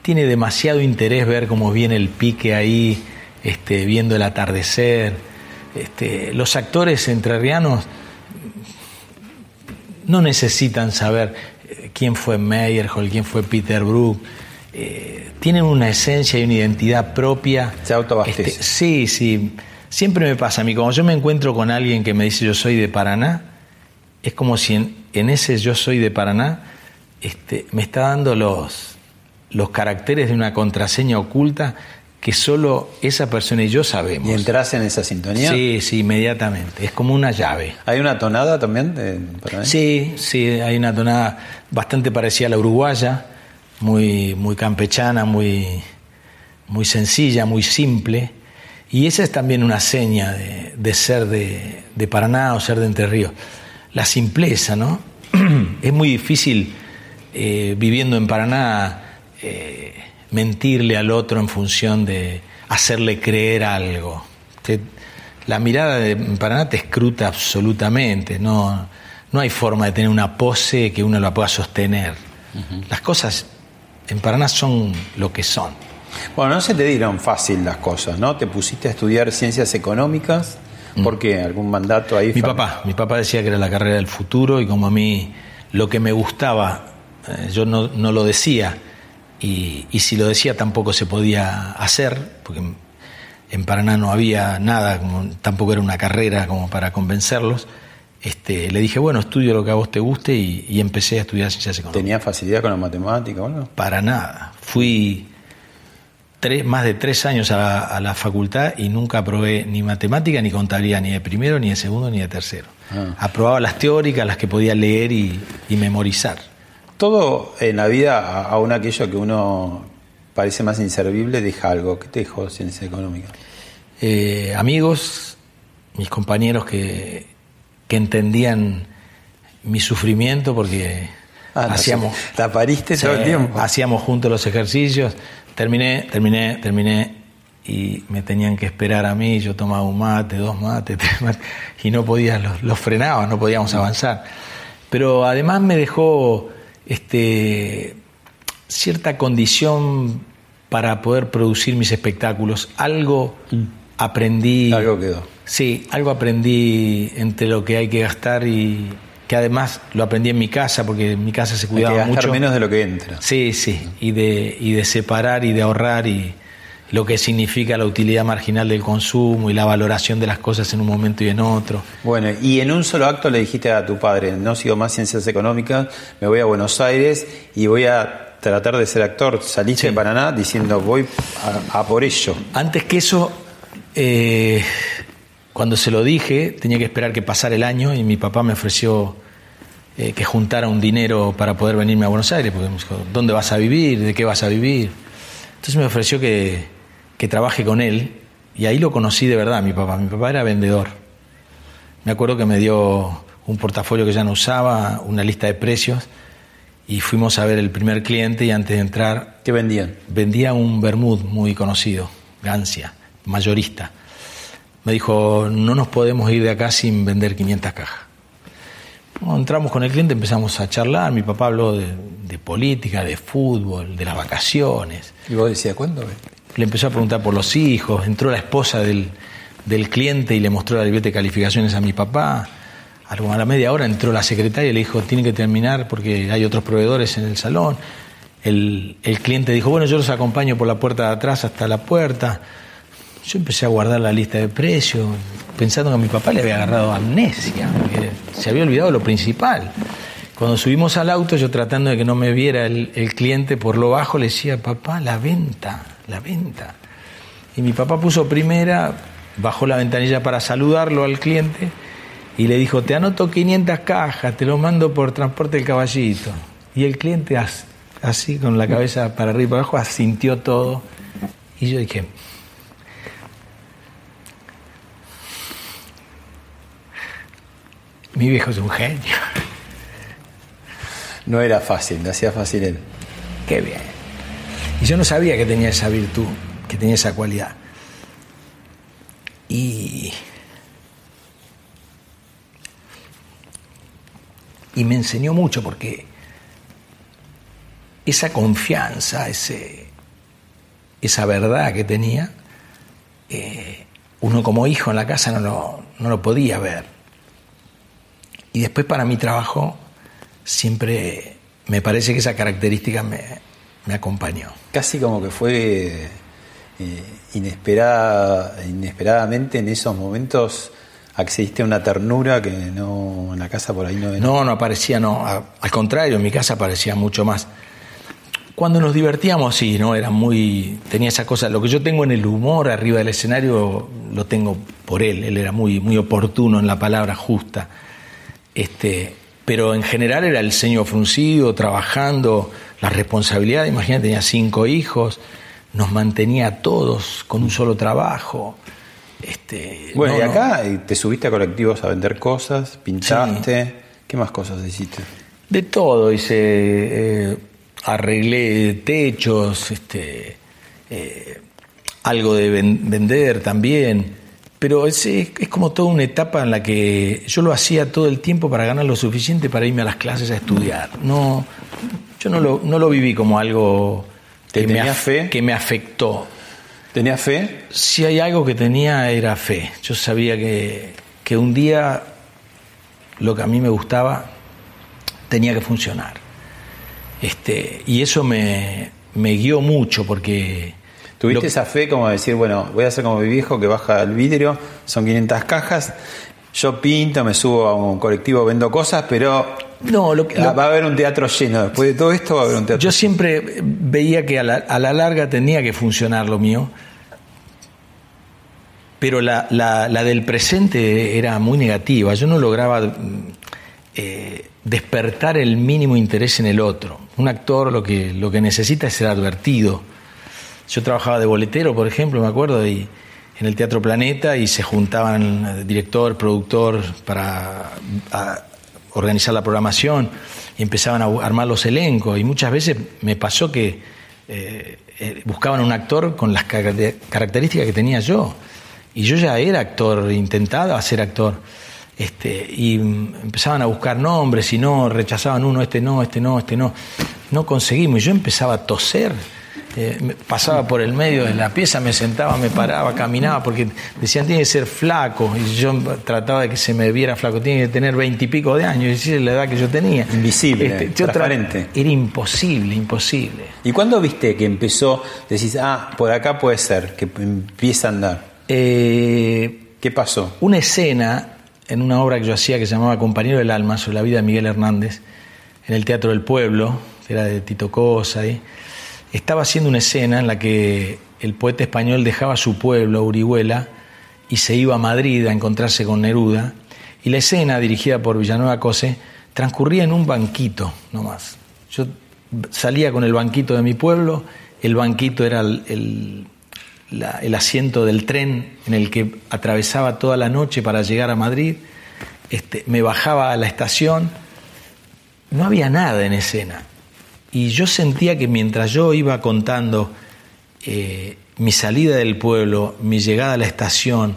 Tiene demasiado interés ver cómo viene el pique ahí, este, viendo el atardecer. Este, los actores entrerrianos no necesitan saber eh, quién fue Meyerhold, quién fue Peter Brook. Eh, tienen una esencia y una identidad propia. Se autoabastece. Este, sí, sí. Siempre me pasa a mí, como yo me encuentro con alguien que me dice yo soy de Paraná, es como si en, en ese yo soy de Paraná este, me está dando los, los caracteres de una contraseña oculta que solo esa persona y yo sabemos. ¿Y entras en esa sintonía? Sí, sí, inmediatamente. Es como una llave. ¿Hay una tonada también? De, para- Sí, sí, hay una tonada bastante parecida a la uruguaya, muy, muy campechana, muy, muy sencilla, muy simple. Y esa es también una seña de, de ser de, de Paraná o ser de Entre Ríos. La simpleza, ¿no? <clears throat> es muy difícil eh, viviendo en Paraná eh, mentirle al otro en función de hacerle creer algo. Te- la mirada de Paraná te escruta absolutamente, no, no hay forma de tener una pose que uno la pueda sostener. Las cosas en Paraná son lo que son. Bueno, no se te dieron fácil las cosas, ¿no? Te pusiste a estudiar ciencias económicas. ¿Por qué? ¿Algún mandato ahí? Mm. Mi papá, mi papá decía que era la carrera del futuro y como a mí lo que me gustaba, eh, yo no, no lo decía y, y si lo decía tampoco se podía hacer, porque en- Paraná no había nada, como, tampoco era una carrera como para convencerlos. Este, le dije, bueno, estudio lo que a vos te guste y, y empecé a estudiar ciencias económicas. ¿Tenía facilidad con la matemática o algo? Para nada. Fui tres, más de tres años a la, a la facultad y nunca aprobé ni matemática ni contabilidad, ni de primero, ni de segundo, ni de tercero. Ah. Aprobaba las teóricas, las que podía leer y, y memorizar. Todo en la vida, aún aquello que uno parece más inservible, deja algo. ¿Qué te dejó ciencia económica? Eh, amigos, mis compañeros que, que entendían mi sufrimiento porque Ah, hacíamos... su- la pariste todo el tiempo. Hacíamos juntos los ejercicios. Terminé, terminé, terminé y me tenían que esperar a mí. Yo tomaba un mate, dos mates, <laughs> tres mates y no podía, los, los frenaba, no podíamos avanzar. Pero además me dejó este, cierta condición para poder producir mis espectáculos. Algo aprendí. Algo quedó. Sí, algo aprendí entre lo que hay que gastar y que además lo aprendí en mi casa, porque en mi casa se Hay que cuidaba gastar mucho. menos de lo que entra. Sí, sí, y de, y de separar y de ahorrar y lo que significa la utilidad marginal del consumo y la valoración de las cosas en un momento y en otro. Bueno, y en un solo acto le dijiste a tu padre, no sigo más ciencias económicas, me voy a Buenos Aires y voy a tratar de ser actor. Saliste de Paraná diciendo, voy a, a por ello. Antes que eso, eh, cuando se lo dije, tenía que esperar que pasara el año y mi papá me ofreció eh, que juntara un dinero para poder venirme a Buenos Aires, porque me dijo, ¿dónde vas a vivir? ¿De qué vas a vivir? Entonces me ofreció que, que trabaje con él y ahí lo conocí de verdad, mi papá. Mi papá era vendedor. Me acuerdo que me dio un portafolio que ya no usaba, una lista de precios y fuimos a ver el primer cliente y antes de entrar... ¿Qué vendían? Vendía un Bermud muy conocido, Gancia, mayorista. Me dijo, no nos podemos ir de acá sin vender 500 cajas. Bueno, entramos con el cliente, empezamos a charlar, mi papá habló de, de política, de fútbol, de las vacaciones. Y vos decías, ¿cuándo? Le empezó a preguntar por los hijos, entró la esposa del, del cliente y le mostró la libreta de calificaciones a mi papá. A la media hora entró la secretaria y le dijo, tiene que terminar porque hay otros proveedores en el salón. El, el cliente dijo, bueno, yo los acompaño por la puerta de atrás hasta la puerta. Yo empecé a guardar la lista de precios, pensando que a mi papá le había agarrado amnesia, se había olvidado lo principal. Cuando subimos al auto, yo tratando de que no me viera el, el cliente por lo bajo, le decía, papá, la venta, la venta. Y mi papá puso primera, bajó la ventanilla para saludarlo al cliente y le dijo, te anoto 500 cajas, te lo mando por transporte del caballito. Y el cliente as- así con la cabeza para arriba y para abajo asintió todo. Y yo dije, mi viejo es un genio. No era fácil, lo hacía fácil él. Qué bien. Y yo no sabía que tenía esa virtud, que tenía esa cualidad. Y. Y me enseñó mucho porque esa confianza, ese, esa verdad que tenía, eh, uno como hijo en la casa no lo, no lo podía ver. Y después para mi trabajo siempre me parece que esa característica me, me acompañó. Casi como que fue eh, inesperada, inesperadamente en esos momentos accediste a una ternura que no en la casa por ahí no. No, no aparecía, no. Al contrario, en mi casa aparecía mucho más. Cuando nos divertíamos, sí, ¿no? Era muy. Tenía esa cosa. Lo que yo tengo en el humor arriba del escenario lo tengo por él. Él era muy, muy oportuno en la palabra justa. Este, pero en general era el ceño fruncido, trabajando, la responsabilidad. Imagínate, tenía cinco hijos, nos mantenía a todos con un solo trabajo. Este, Bueno, no, y acá te subiste a colectivos a vender cosas, pintaste. ¿Qué más cosas hiciste? De todo, hice, eh, arreglé techos, este, eh, algo de ven- vender también, pero es, es, es como toda una etapa en la que yo lo hacía todo el tiempo para ganar lo suficiente para irme a las clases a estudiar. No, yo no lo, no lo viví como algo ¿Te que me, fe? que me afectó. ¿Tenías fe? Si hay algo que tenía era fe. Yo sabía que, que un día lo que a mí me gustaba tenía que funcionar. Este, y eso me, me guió mucho porque... ¿Tuviste esa fe como de decir, bueno, voy a hacer como mi viejo que baja el vidrio, son 500 cajas, yo pinto, me subo a un colectivo, vendo cosas, pero No, lo, lo- va a haber un teatro lleno. Después de todo esto va a haber un teatro yo siempre veía que a la, a la larga tenía que funcionar lo mío, pero la, la- la del presente era muy negativa. Yo no lograba mm, eh, despertar el mínimo interés en el otro. Un actor lo que, lo que necesita es ser advertido. Yo trabajaba de boletero, por ejemplo, me acuerdo, y en el Teatro Planeta y se juntaban eh, director, productor para organizar la programación y empezaban a armar los elencos. Y muchas veces me pasó que eh, eh, buscaban un actor con las caracter- características que tenía yo. Y yo ya era actor, intentaba ser actor. Este, y empezaban a buscar nombres y no, rechazaban uno, este no, este no, este no. No conseguimos. Y yo empezaba a toser. Eh, pasaba por el medio de la pieza, me sentaba, me paraba, caminaba, porque decían tiene que ser flaco. Y yo trataba de que se me viera flaco, tiene que tener veintipico de años, y decir la edad que yo tenía. Invisible, yo tra- transparente. Era imposible, imposible. ¿Y cuándo viste que empezó, decís, ah, por acá puede ser, que empieza a andar? Eh, ¿Qué pasó? una escena en una obra que yo hacía que se llamaba Compañero del Alma, sobre la vida de Miguel Hernández, en el Teatro del Pueblo, que era de Tito Cosa, y estaba haciendo una escena en la que el poeta español dejaba su pueblo, Orihuela, y se iba a Madrid a encontrarse con Neruda, y la escena, dirigida por Villanueva Cose, transcurría en un banquito nomás. Yo salía con el banquito de mi pueblo, el banquito era el asiento del tren en el que atravesaba toda la noche para llegar a Madrid, este, me bajaba a la estación, no había nada en escena, Y yo sentía que mientras yo iba contando eh, mi salida del pueblo, mi llegada a la estación,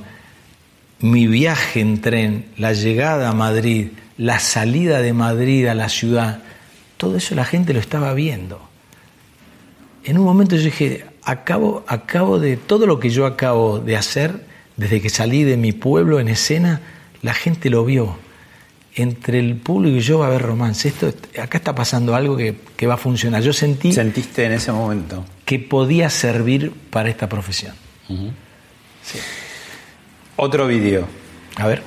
mi viaje en tren, la llegada a Madrid, la salida de Madrid a la ciudad, todo eso la gente lo estaba viendo. En un momento yo dije, acabo, acabo de todo lo que yo acabo de hacer desde que salí de mi pueblo en escena, la gente lo vio. Entre el público y yo va a haber romance. Esto, acá está pasando algo que, que va a funcionar. Yo sentí ¿Sentiste en ese momento? que podía servir para esta profesión. Otro video. A ver.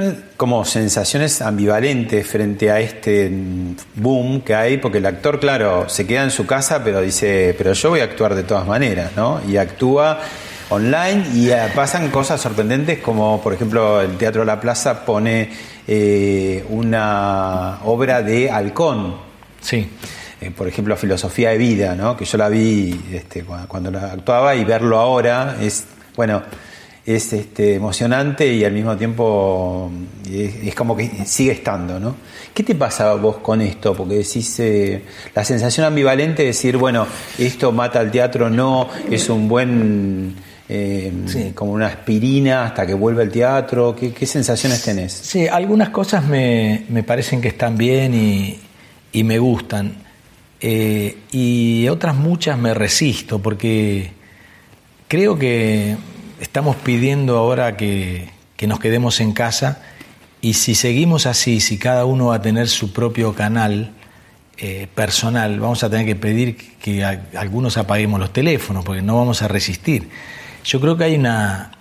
Tener como sensaciones ambivalentes frente a este boom que hay, porque el actor, claro, se queda en su casa, pero dice, pero yo voy a actuar de todas maneras, ¿no? Y actúa online y eh, pasan cosas sorprendentes como, por ejemplo, el Teatro La Plaza pone eh, una obra de Halcón. Sí. Eh, por ejemplo, Filosofía de Vida, ¿no? Que yo la vi este, cuando la actuaba y verlo ahora es, bueno, es este, emocionante y al mismo tiempo es, es como que sigue estando, ¿no? ¿Qué te pasa vos con esto? Porque decís eh, la sensación ambivalente de decir, bueno, esto mata al teatro, no, es un buen, eh, como una aspirina hasta que vuelve al teatro. ¿Qué, qué sensaciones tenés? Sí, algunas cosas me, me parecen que están bien y, y me gustan. Eh, y otras muchas me resisto porque creo que estamos pidiendo ahora que, que nos quedemos en casa y si seguimos así, si cada uno va a tener su propio canal eh, personal, vamos a tener que pedir que a- algunos apaguemos los teléfonos porque no vamos a resistir. Yo creo que hay una...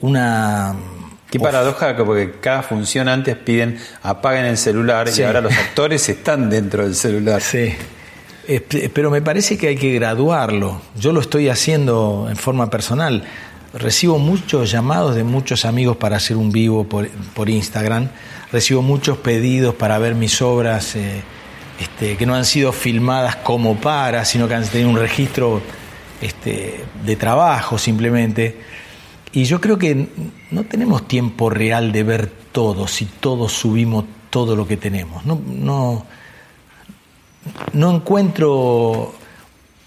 una Qué paradoja, que porque cada función antes piden apaguen el celular Sí. y ahora los actores están dentro del celular. Sí. Eh, Pero me parece que hay que graduarlo. Yo lo estoy haciendo en forma personal. Recibo muchos llamados de muchos amigos para hacer un vivo por, Instagram. Recibo muchos pedidos para ver mis obras eh, este, que no han sido filmadas como para, sino que han tenido un registro este, de trabajo simplemente. Y yo creo que no tenemos tiempo real de ver todo, si todos subimos todo lo que tenemos. No, no, encuentro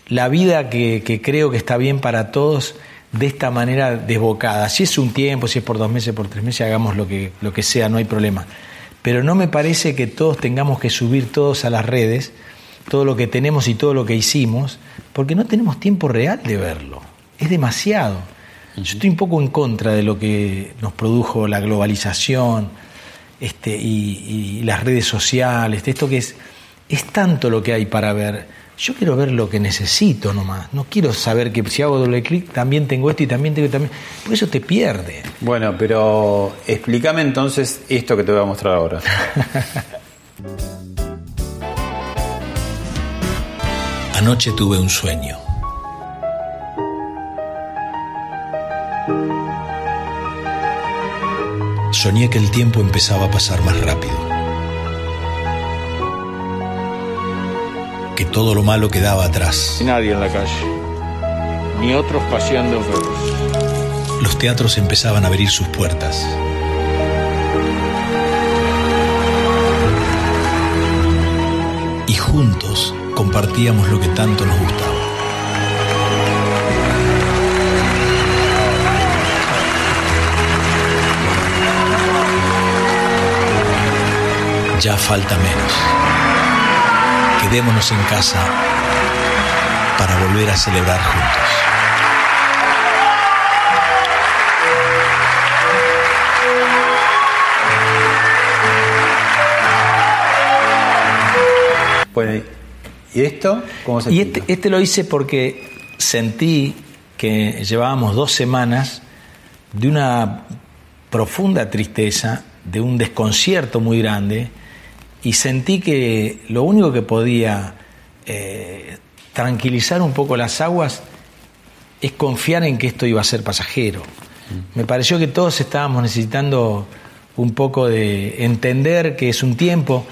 la vida que creo que está bien para todos de esta manera desbocada. Si es un tiempo, si es por dos meses, por tres meses, hagamos lo que, lo que sea, no hay problema. Pero no me parece que todos tengamos que subir todos a las redes, todo lo que tenemos y todo lo que hicimos, porque no tenemos tiempo real de verlo. Es demasiado. Yo estoy un poco en contra de lo que nos produjo la globalización este, y, y las redes sociales, de esto que es, es tanto lo que hay para ver. Yo quiero ver lo que necesito nomás. No quiero saber que si hago doble clic también tengo esto y también tengo también. Por eso te pierde. Bueno, pero explícame entonces esto que te voy a mostrar ahora. <laughs> Anoche tuve un sueño. Soñé que el tiempo empezaba a pasar más rápido. Que todo lo malo quedaba atrás. Nadie en la calle, ni otros paseando perros. Los teatros empezaban a abrir sus puertas. Y juntos compartíamos lo que tanto nos gustaba. Ya falta menos quedémonos en casa para volver a celebrar juntos. Bueno, ¿y esto cómo se Y este, este, lo hice porque sentí que llevábamos dos semanas de una profunda tristeza, de un desconcierto muy grande, y sentí que lo único que podía eh, tranquilizar un poco las aguas es confiar en que esto iba a ser pasajero. Me pareció que todos estábamos necesitando un poco de entender que es un tiempo,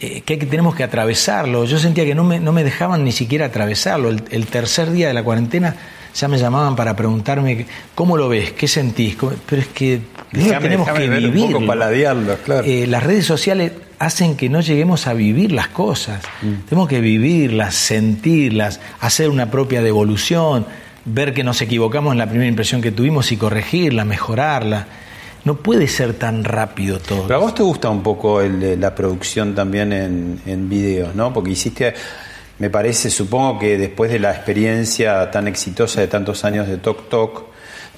eh, que, hay que tenemos que atravesarlo. Yo sentía que no me, no me dejaban ni siquiera atravesarlo. El, el tercer día de la cuarentena ya me llamaban para preguntarme cómo lo ves, qué sentís. ¿Cómo- Pero es que Déjame- tenemos déjame que un vivir. poco, paladearlo, claro. las redes sociales hacen que no lleguemos a vivir las cosas. Tenemos que vivirlas, sentirlas, hacer una propia devolución, ver que nos equivocamos en la primera impresión que tuvimos y corregirla, mejorarla. No puede ser tan rápido todo. Pero a vos te gusta un poco el la producción también en, en videos, ¿no? Porque hiciste, me parece, supongo que después de la experiencia tan exitosa de tantos años de Tok Tok,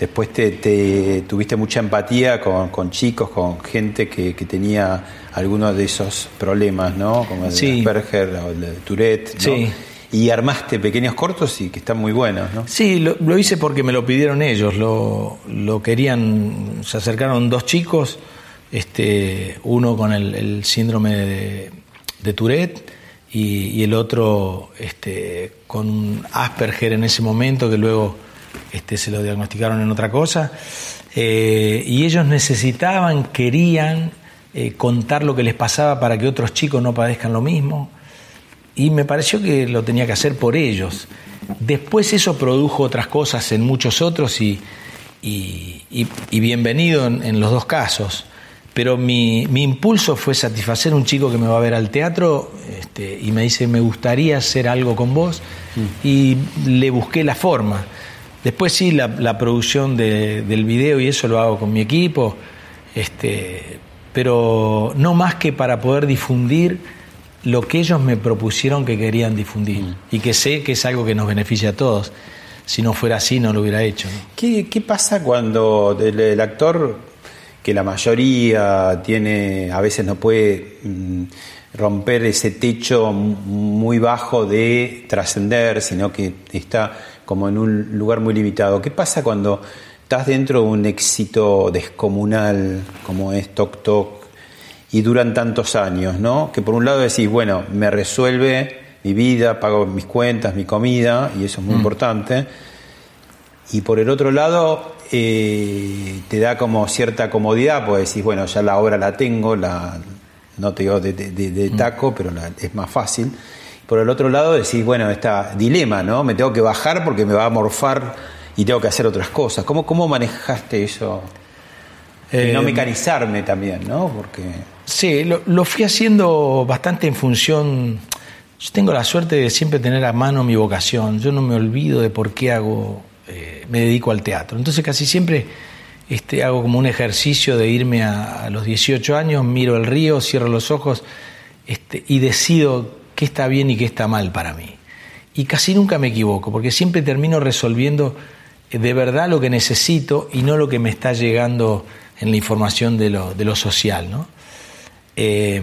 después te, te- tuviste mucha empatía con, con chicos, con gente que, que tenía algunos de esos problemas, ¿no? Como el Sí. de Asperger o el de Tourette, ¿no? Sí. Y armaste pequeños cortos y que están muy buenos, ¿no? Sí, lo, lo hice porque me lo pidieron ellos, lo, lo querían, se acercaron dos chicos, este, uno con el, el síndrome de, de Tourette y, y el otro este, con Asperger en ese momento que luego este, se lo diagnosticaron en otra cosa. Eh, y ellos necesitaban, querían eh, contar lo que les pasaba para que otros chicos no padezcan lo mismo y me pareció que lo tenía que hacer por ellos. Después eso produjo otras cosas en muchos otros y, y- y- y bienvenido en, en los dos casos. Pero mi, mi impulso fue satisfacer a un chico que me va a ver al teatro este, y me dice, me gustaría hacer algo con vos y le busqué la forma. Después sí, la, la producción de- del video y eso lo hago con mi equipo, este, pero no más que para poder difundir lo que ellos me propusieron que querían difundir y que sé que es algo que nos beneficia a todos. Si no fuera así, no lo hubiera hecho. ¿no? ¿Qué, qué pasa cuando el, el actor, que la mayoría tiene, a veces no puede mm, romper ese techo muy bajo de trascender, sino que está como en un lugar muy limitado? ¿Qué pasa cuando estás dentro de un éxito descomunal como es Tok Tok y duran tantos años, ¿no? Que por un lado decís, bueno, me resuelve mi vida, pago mis cuentas, mi comida, y eso es muy importante. Y por el otro lado, eh, te da como cierta comodidad, pues decís, bueno, ya la obra la tengo, la, no te digo de, de- de- de taco, pero la- es más fácil. Por el otro lado decís, bueno, está dilema, ¿no? Me tengo que bajar porque me va a morfar y tengo que hacer otras cosas. ¿Cómo, cómo manejaste eso? y no Eh, mecanizarme también, ¿no? Porque... Sí, lo, lo fui haciendo bastante en función. Yo tengo la suerte de siempre tener a mano mi vocación. Yo no me olvido de por qué hago, eh, me dedico al teatro. Entonces casi siempre este, hago como un ejercicio de irme a, a los 18 años, miro el río, cierro los ojos este, y decido qué está bien y qué está mal para mí. Y casi nunca me equivoco, porque siempre termino resolviendo eh, de verdad lo que necesito y no lo que me está llegando en la información de lo, de lo social. ¿no? Eh,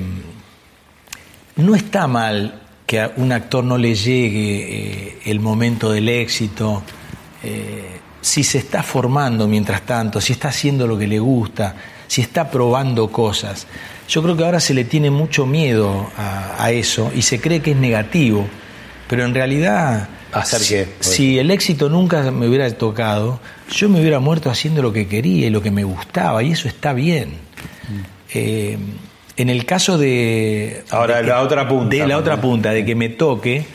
no está mal que a un actor no le llegue eh, el momento del éxito, si se está formando mientras tanto, si está haciendo lo que le gusta, si está probando cosas. Yo creo que ahora se le tiene mucho miedo a, a eso y se cree que es negativo, pero en realidad, ¿Hacer si, qué? si el éxito nunca me hubiera tocado, yo me hubiera muerto haciendo lo que quería y lo que me gustaba, y eso está bien. Eh, en el caso de. Ahora, de que- la otra punta. De la otra punta, de que me toque,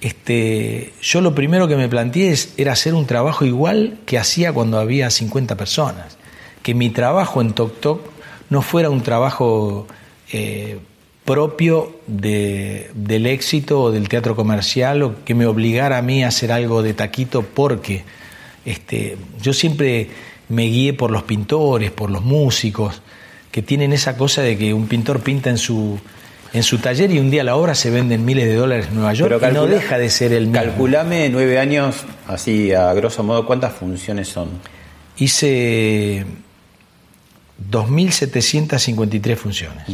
este, yo lo primero que me planteé es- era hacer un trabajo igual que hacía cuando había 50 personas. Que mi trabajo en Tok Tok no fuera un trabajo eh, propio de- del éxito o del teatro comercial o que me obligara a mí a hacer algo de taquito porque este, yo siempre me guié por los pintores, por los músicos, que tienen esa cosa de que un pintor pinta en su, en su taller y un día la obra se vende en miles de dólares en Nueva York y no deja de ser el mismo. Calculame nueve años, así a grosso modo, ¿cuántas funciones son? Hice 2.753 funciones.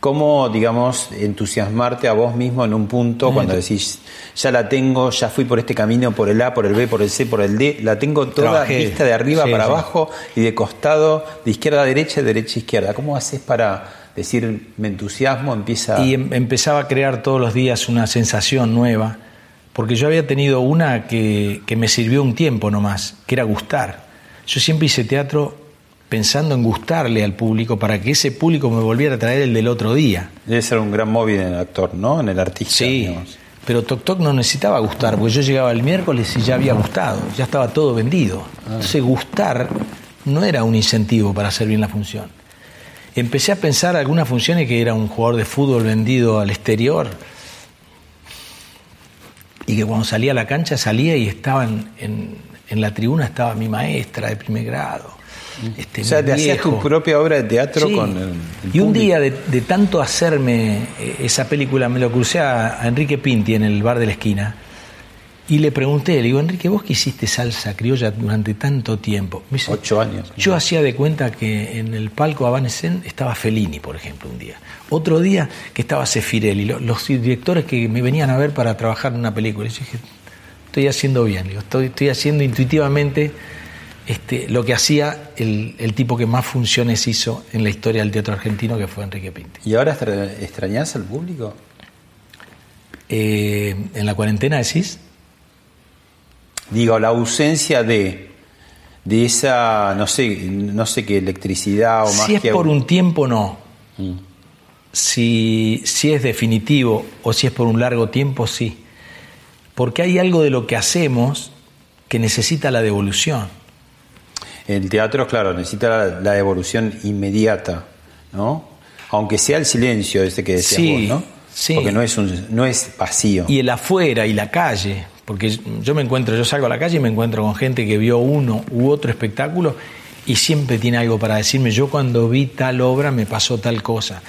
¿Cómo, digamos, entusiasmarte a vos mismo en un punto cuando decís, ya la tengo, ya fui por este camino, por el A, por el B, por el C, por el D, la tengo toda Trabajé. vista de arriba Sí, para sí. abajo y de costado, de izquierda a derecha, de derecha a izquierda? ¿Cómo haces para decir, me entusiasmo, empieza... Y em- empezaba a crear todos los días una sensación nueva, porque yo había tenido una que, que me sirvió un tiempo nomás, que era gustar. Yo siempre hice teatro pensando en gustarle al público para que ese público me volviera a traer el del otro día. Debe ser un gran móvil en el actor, ¿no? En el artista. Sí, digamos. pero Tok Tok no necesitaba gustar, porque yo llegaba el miércoles y ya había gustado, ya estaba todo vendido. Entonces gustar no era un incentivo para hacer bien la función. Empecé a pensar algunas funciones que era un jugador de fútbol vendido al exterior y que cuando salía a la cancha salía y estaban en, en la tribuna estaba mi maestra de primer grado. Este, o sea, te hacías tu propia obra de teatro Sí. con el, el Y un público. día de, de tanto hacerme eh, esa película, me lo crucé a, a Enrique Pinti en el bar de la esquina y le pregunté, le digo, Enrique, vos que hiciste salsa criolla durante tanto tiempo. Me dice, Ocho años. yo hacía de cuenta que en el palco Abanesen estaba Fellini, por ejemplo, un día. Otro día que estaba Sefirelli, lo- los directores que me venían a ver para trabajar en una película. Y yo dije, estoy haciendo bien, digo, estoy, estoy haciendo intuitivamente este, lo que hacía el, el tipo que más funciones hizo en la historia del teatro argentino, que fue Enrique Pinti. ¿Y ahora extra- extrañás al público? Eh, en la cuarentena decís, Digo, la ausencia de, de esa, no sé, no sé qué electricidad o más si es por un tiempo, no. Mm. Si, si es definitivo o si es por un largo tiempo, sí. Porque hay algo de lo que hacemos que necesita la devolución. El teatro, claro, necesita la, la evolución inmediata, ¿no? Aunque sea el silencio ese que decías Sí, vos, ¿no? sí. Porque no es, un, no es vacío. Y el afuera y la calle, porque yo me encuentro, yo salgo a la calle y me encuentro con gente que vio uno u otro espectáculo y siempre tiene algo para decirme, yo cuando vi tal obra me pasó tal cosa.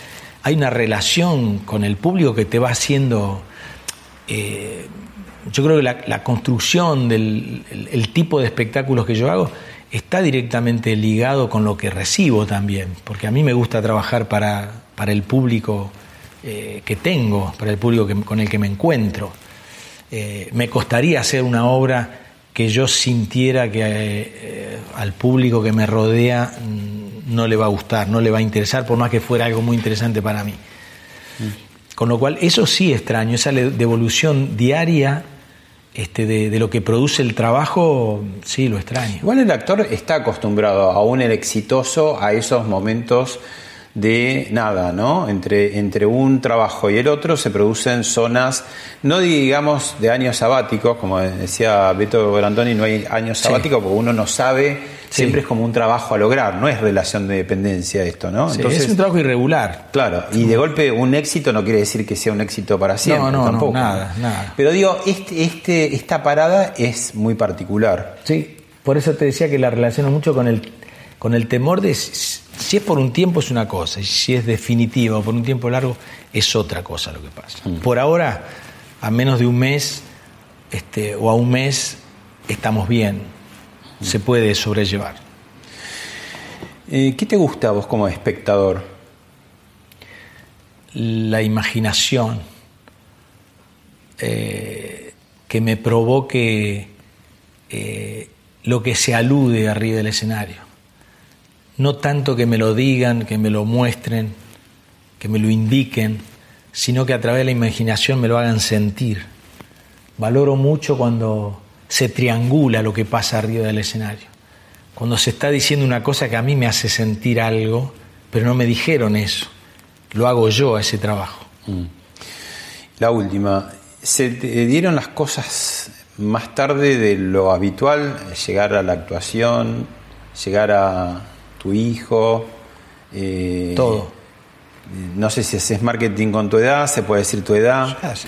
Hay una relación con el público que te va haciendo... eh, yo creo que la, la construcción del el- el tipo de espectáculos que yo hago está directamente ligado con lo que recibo también, porque a mí me gusta trabajar para, para el público eh, que tengo, para el público que- con el que me encuentro. Eh, me costaría hacer una obra que yo sintiera que eh, al público que me rodea mm, no le va a gustar, no le va a interesar, por más que fuera algo muy interesante para mí. Con lo cual, eso sí extraño, esa devolución diaria este, de, de lo que produce el trabajo, sí, lo extraño. Igual el actor está acostumbrado, aún el exitoso, a esos momentos de nada, ¿no? Entre, entre un trabajo y el otro se producen zonas, no digamos de años sabáticos, como decía Beto Brandoni, no hay años Sí. sabáticos porque uno no sabe, Sí. siempre es como un trabajo a lograr, no es relación de dependencia esto, ¿no? Sí, es un trabajo irregular. Claro, y de golpe un éxito no quiere decir que sea un éxito para siempre, no, no, tampoco. no, nada, nada. Pero digo, este, este, esta parada es muy particular. Sí, por eso te decía que la relaciono mucho con el, con el temor de si es por un tiempo es una cosa, y si es definitiva o por un tiempo largo es otra cosa lo que pasa. Por ahora, a menos de un mes este, o a un mes, estamos bien, se puede sobrellevar. Eh, ¿Qué te gusta a vos como espectador? la imaginación eh, que me provoque eh, lo que se alude arriba del escenario. No tanto que me lo digan, que me lo muestren, que me lo indiquen, sino que a través de la imaginación me lo hagan sentir. Valoro mucho cuando se triangula lo que pasa arriba del escenario. Cuando se está diciendo una cosa que a mí me hace sentir algo, pero no me dijeron eso. Lo hago yo a ese trabajo. La última, ¿se te dieron las cosas más tarde de lo habitual? Llegar a la actuación, llegar a tu hijo. eh, Todo. No sé si haces marketing con tu edad, se puede decir tu edad. Ya sé.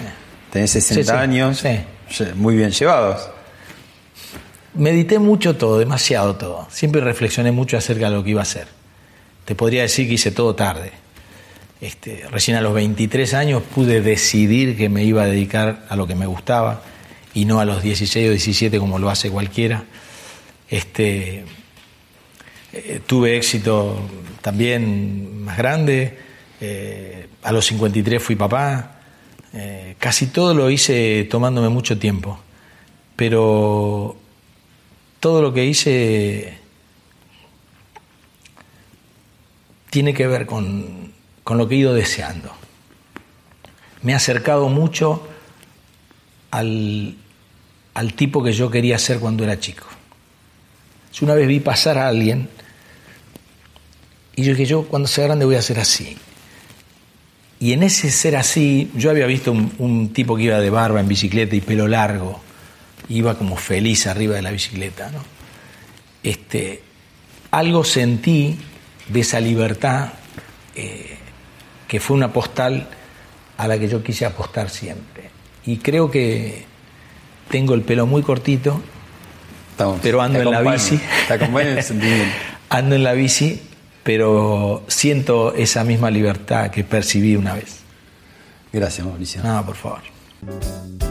Tenés 60 Sí, sí, años. sí. Muy bien llevados. Medité mucho todo, demasiado todo. Siempre reflexioné mucho acerca de lo que iba a hacer. Te podría decir que hice todo tarde. Este, recién a los 23 años pude decidir que me iba a dedicar a lo que me gustaba y no a los 16 o 17 como lo hace cualquiera. Este, eh, tuve éxito también más grande Eh, a los 53 fui papá. Eh, casi todo lo hice tomándome mucho tiempo. Pero todo lo que hice tiene que ver con, con lo que he ido deseando. Me ha acercado mucho al, al tipo que yo quería ser cuando era chico. Yo una vez vi pasar a alguien y yo dije, yo cuando sea grande voy a ser así. Y en ese ser así, yo había visto un tipo que iba de barba en bicicleta y pelo largo, iba como feliz arriba de la bicicleta, ¿no? Este, algo sentí de esa libertad eh, que fue una postal a la que yo quise apostar siempre. Y creo que tengo el pelo muy cortito, pero ando en la bici. te acompaña en el sentimiento. <laughs> ando en la bici, pero siento esa misma libertad que percibí una vez. Gracias, Mauricio. No, por favor.